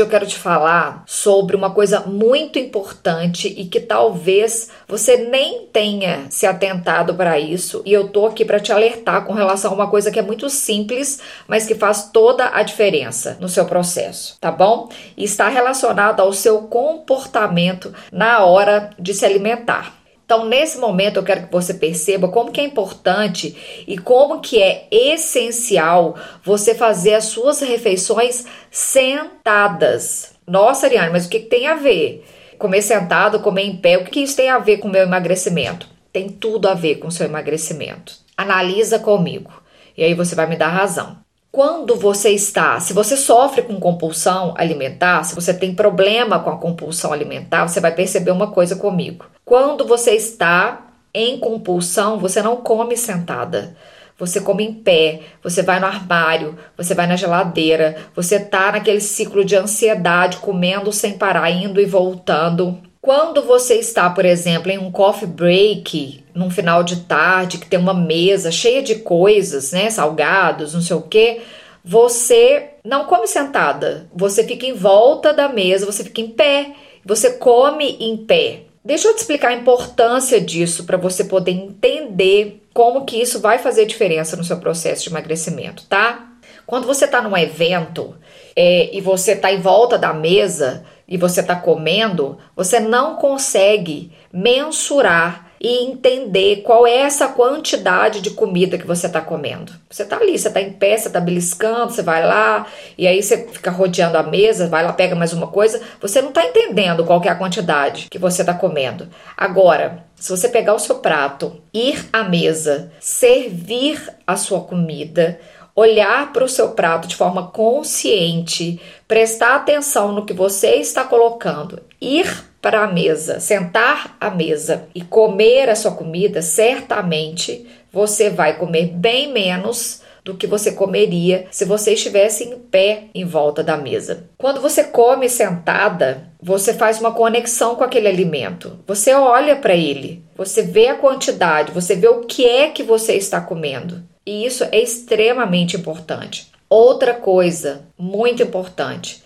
eu quero te falar sobre uma coisa muito importante e que talvez você nem tenha se atentado para isso, e eu tô aqui para te alertar com relação a uma coisa que é muito simples, mas que faz toda a diferença no seu processo, tá bom? E está relacionado ao seu comportamento na hora de se alimentar. Então, nesse momento, eu quero que você perceba como que é importante e como que é essencial você fazer as suas refeições sentadas. Nossa, Ariane, mas o que, que tem a ver? Comer sentado, comer em pé, o que, que isso tem a ver com o meu emagrecimento? Tem tudo a ver com o seu emagrecimento. Analisa comigo e aí você vai me dar razão. Quando você está, se você sofre com compulsão alimentar, se você tem problema com a compulsão alimentar, você vai perceber uma coisa comigo. Quando você está em compulsão, você não come sentada. Você come em pé, você vai no armário, você vai na geladeira, você tá naquele ciclo de ansiedade, comendo sem parar, indo e voltando. Quando você está, por exemplo, em um coffee break, num final de tarde, que tem uma mesa cheia de coisas, né, salgados, não sei o quê, você não come sentada. Você fica em volta da mesa, você fica em pé, você come em pé. Deixa eu te explicar a importância disso para você poder entender como que isso vai fazer diferença no seu processo de emagrecimento, tá? Quando você está num evento é, e você está em volta da mesa e você está comendo, você não consegue mensurar e entender qual é essa quantidade de comida que você está comendo. Você está ali, você está em pé, você está beliscando, você vai lá e aí você fica rodeando a mesa, vai lá, pega mais uma coisa. Você não está entendendo qual é a quantidade que você está comendo. Agora, se você pegar o seu prato, ir à mesa, servir a sua comida, olhar para o seu prato de forma consciente, prestar atenção no que você está colocando, ir para a mesa, sentar à mesa e comer a sua comida, certamente você vai comer bem menos do que você comeria se você estivesse em pé em volta da mesa. Quando você come sentada, você faz uma conexão com aquele alimento. Você olha para ele, você vê a quantidade, você vê o que é que você está comendo. E isso é extremamente importante. Outra coisa muito importante: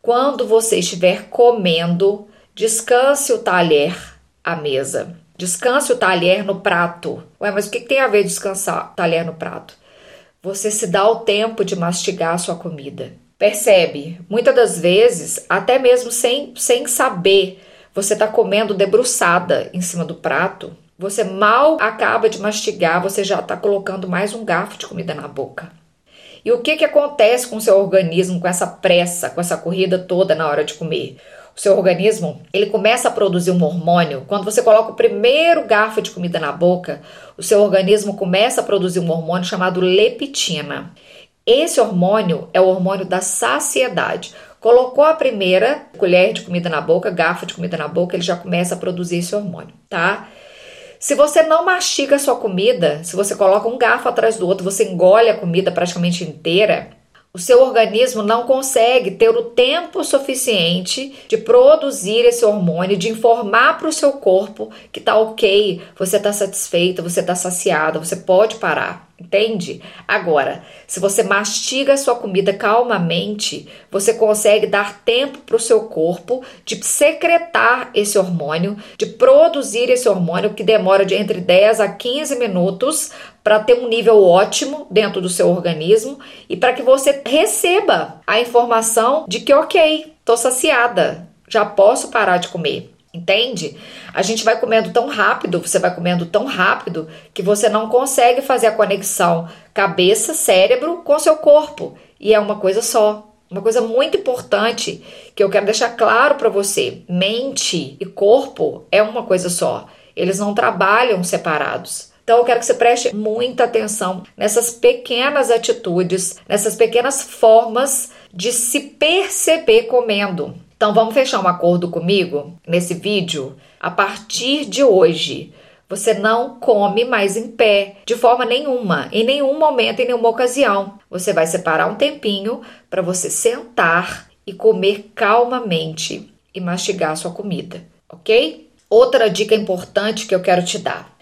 quando você estiver comendo, Descanse o talher à mesa. Descanse o talher no prato. Ué, mas o que tem a ver descansar o talher no prato? Você se dá o tempo de mastigar a sua comida. Percebe? Muitas das vezes, até mesmo sem, sem saber, você está comendo debruçada em cima do prato. Você mal acaba de mastigar, você já está colocando mais um garfo de comida na boca. E o que, que acontece com o seu organismo com essa pressa, com essa corrida toda na hora de comer? o seu organismo, ele começa a produzir um hormônio. Quando você coloca o primeiro garfo de comida na boca, o seu organismo começa a produzir um hormônio chamado leptina. Esse hormônio é o hormônio da saciedade. Colocou a primeira colher de comida na boca, garfo de comida na boca, ele já começa a produzir esse hormônio, tá? Se você não mastiga a sua comida, se você coloca um garfo atrás do outro, você engole a comida praticamente inteira, o seu organismo não consegue ter o tempo suficiente de produzir esse hormônio, de informar para o seu corpo que tá ok, você está satisfeita, você está saciada, você pode parar. Entende? Agora, se você mastiga a sua comida calmamente, você consegue dar tempo para o seu corpo de secretar esse hormônio, de produzir esse hormônio que demora de entre 10 a 15 minutos para ter um nível ótimo dentro do seu organismo e para que você receba a informação de que, ok, estou saciada, já posso parar de comer. Entende? A gente vai comendo tão rápido, você vai comendo tão rápido que você não consegue fazer a conexão cabeça, cérebro com seu corpo. E é uma coisa só. Uma coisa muito importante que eu quero deixar claro para você: mente e corpo é uma coisa só. Eles não trabalham separados. Então eu quero que você preste muita atenção nessas pequenas atitudes, nessas pequenas formas de se perceber comendo. Então vamos fechar um acordo comigo nesse vídeo? A partir de hoje, você não come mais em pé de forma nenhuma, em nenhum momento, em nenhuma ocasião. Você vai separar um tempinho para você sentar e comer calmamente e mastigar a sua comida, ok? Outra dica importante que eu quero te dar.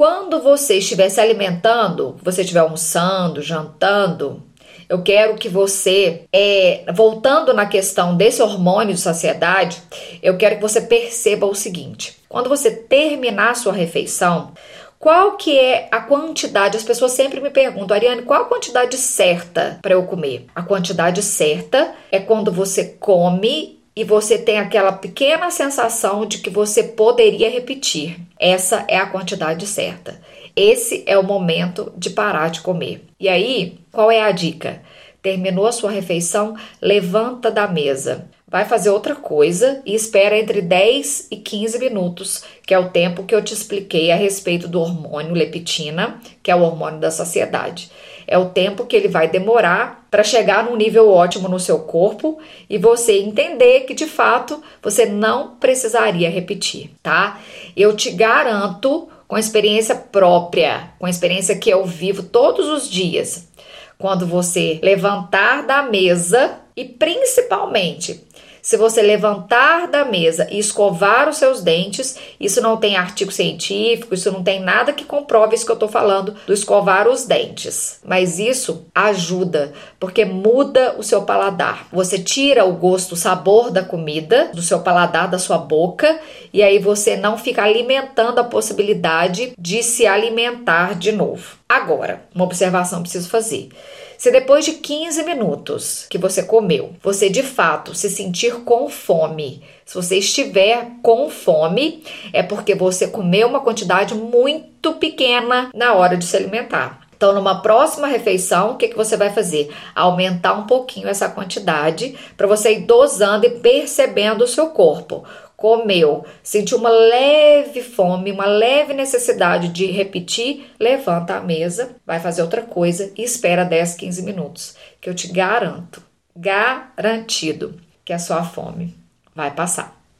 Quando você estiver se alimentando, você estiver almoçando, jantando, Eu quero que você, é, voltando na questão desse hormônio de saciedade, eu quero que você perceba o seguinte: quando você terminar a sua refeição, qual que é a quantidade? As pessoas sempre me perguntam, Ariane, qual a quantidade certa para eu comer? A quantidade certa é quando você come e você tem aquela pequena sensação de que você poderia repetir. Essa é a quantidade certa. Esse é o momento de parar de comer. E aí, qual é a dica? Terminou a sua refeição, levanta da mesa vai fazer outra coisa e espera entre 10 e 15 minutos, que é o tempo que eu te expliquei a respeito do hormônio leptina, que é o hormônio da saciedade. É o tempo que ele vai demorar para chegar num nível ótimo no seu corpo e você entender que de fato você não precisaria repetir, tá? Eu te garanto, com experiência própria, com experiência que eu vivo todos os dias, quando você levantar da mesa e principalmente se você levantar da mesa e escovar os seus dentes, isso não tem artigo científico, isso não tem nada que comprove isso que eu tô falando do escovar os dentes. Mas isso ajuda, porque muda o seu paladar. Você tira o gosto, o sabor da comida do seu paladar, da sua boca, e aí você não fica alimentando a possibilidade de se alimentar de novo. Agora, uma observação preciso fazer. Se depois de 15 minutos que você comeu, você de fato se sentir com fome, se você estiver com fome, é porque você comeu uma quantidade muito pequena na hora de se alimentar. Então, numa próxima refeição, o que, que você vai fazer? Aumentar um pouquinho essa quantidade para você ir dosando e percebendo o seu corpo comeu, sentiu uma leve fome, uma leve necessidade de repetir, levanta a mesa, vai fazer outra coisa e espera 10, 15 minutos, que eu te garanto, garantido, que a sua fome vai passar.